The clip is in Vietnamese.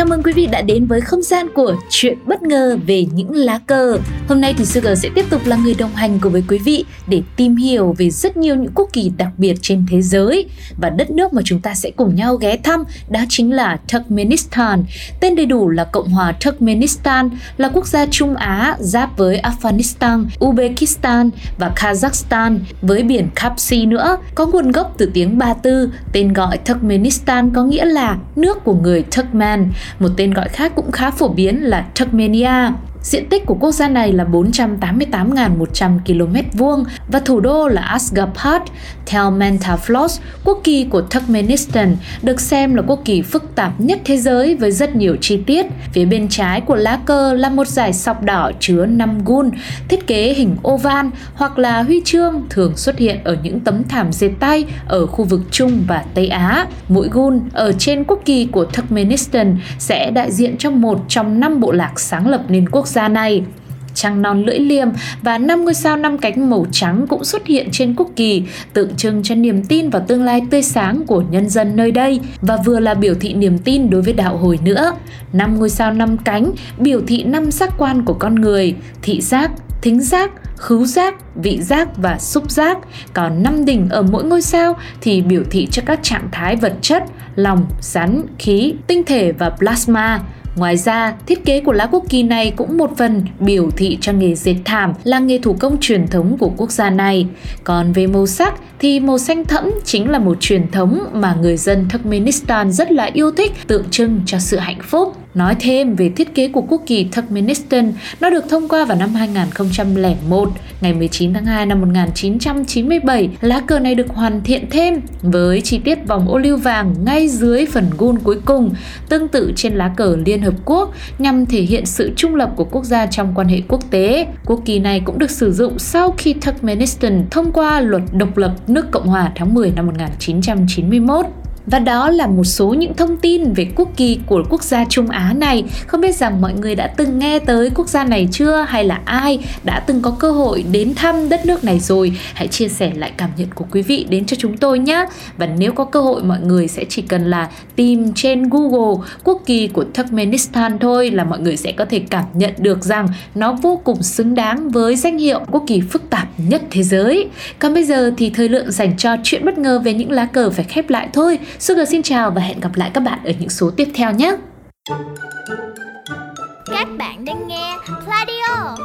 Chào mừng quý vị đã đến với không gian của chuyện bất ngờ về những lá cờ. Hôm nay thì Sugar sẽ tiếp tục là người đồng hành cùng với quý vị để tìm hiểu về rất nhiều những quốc kỳ đặc biệt trên thế giới và đất nước mà chúng ta sẽ cùng nhau ghé thăm đó chính là Turkmenistan. Tên đầy đủ là Cộng hòa Turkmenistan, là quốc gia Trung Á giáp với Afghanistan, Uzbekistan và Kazakhstan với biển Kapsi nữa. Có nguồn gốc từ tiếng Ba Tư, tên gọi Turkmenistan có nghĩa là nước của người Turkmen một tên gọi khác cũng khá phổ biến là Turkmenia. Diện tích của quốc gia này là 488.100 km vuông và thủ đô là Asgabat. Theo Mentafloss, quốc kỳ của Turkmenistan được xem là quốc kỳ phức tạp nhất thế giới với rất nhiều chi tiết. Phía bên trái của lá cờ là một dải sọc đỏ chứa 5 gun, thiết kế hình oval hoặc là huy chương thường xuất hiện ở những tấm thảm dệt tay ở khu vực Trung và Tây Á. Mỗi gun ở trên quốc kỳ của Turkmenistan sẽ đại diện cho một trong năm bộ lạc sáng lập nên quốc gia này trăng non lưỡi liềm và năm ngôi sao năm cánh màu trắng cũng xuất hiện trên quốc kỳ, tượng trưng cho niềm tin vào tương lai tươi sáng của nhân dân nơi đây và vừa là biểu thị niềm tin đối với đạo hồi nữa. Năm ngôi sao năm cánh biểu thị năm giác quan của con người, thị giác, thính giác, khứu giác, vị giác và xúc giác. Còn năm đỉnh ở mỗi ngôi sao thì biểu thị cho các trạng thái vật chất, lòng, rắn, khí, tinh thể và plasma. Ngoài ra, thiết kế của lá quốc kỳ này cũng một phần biểu thị cho nghề dệt thảm là nghề thủ công truyền thống của quốc gia này. Còn về màu sắc thì màu xanh thẫm chính là một truyền thống mà người dân Turkmenistan rất là yêu thích, tượng trưng cho sự hạnh phúc. Nói thêm về thiết kế của quốc kỳ Turkmenistan, nó được thông qua vào năm 2001, ngày 19 tháng 2 năm 1997. Lá cờ này được hoàn thiện thêm với chi tiết vòng ô liu vàng ngay dưới phần gun cuối cùng, tương tự trên lá cờ Liên Hợp Quốc nhằm thể hiện sự trung lập của quốc gia trong quan hệ quốc tế. Quốc kỳ này cũng được sử dụng sau khi Turkmenistan thông qua luật độc lập nước Cộng hòa tháng 10 năm 1991. Và đó là một số những thông tin về quốc kỳ của quốc gia Trung Á này. Không biết rằng mọi người đã từng nghe tới quốc gia này chưa hay là ai đã từng có cơ hội đến thăm đất nước này rồi. Hãy chia sẻ lại cảm nhận của quý vị đến cho chúng tôi nhé. Và nếu có cơ hội, mọi người sẽ chỉ cần là tìm trên Google quốc kỳ của Turkmenistan thôi là mọi người sẽ có thể cảm nhận được rằng nó vô cùng xứng đáng với danh hiệu quốc kỳ phức tạp nhất thế giới. Còn bây giờ thì thời lượng dành cho chuyện bất ngờ về những lá cờ phải khép lại thôi. Sugar xin chào và hẹn gặp lại các bạn ở những số tiếp theo nhé. Các bạn đang nghe Pladio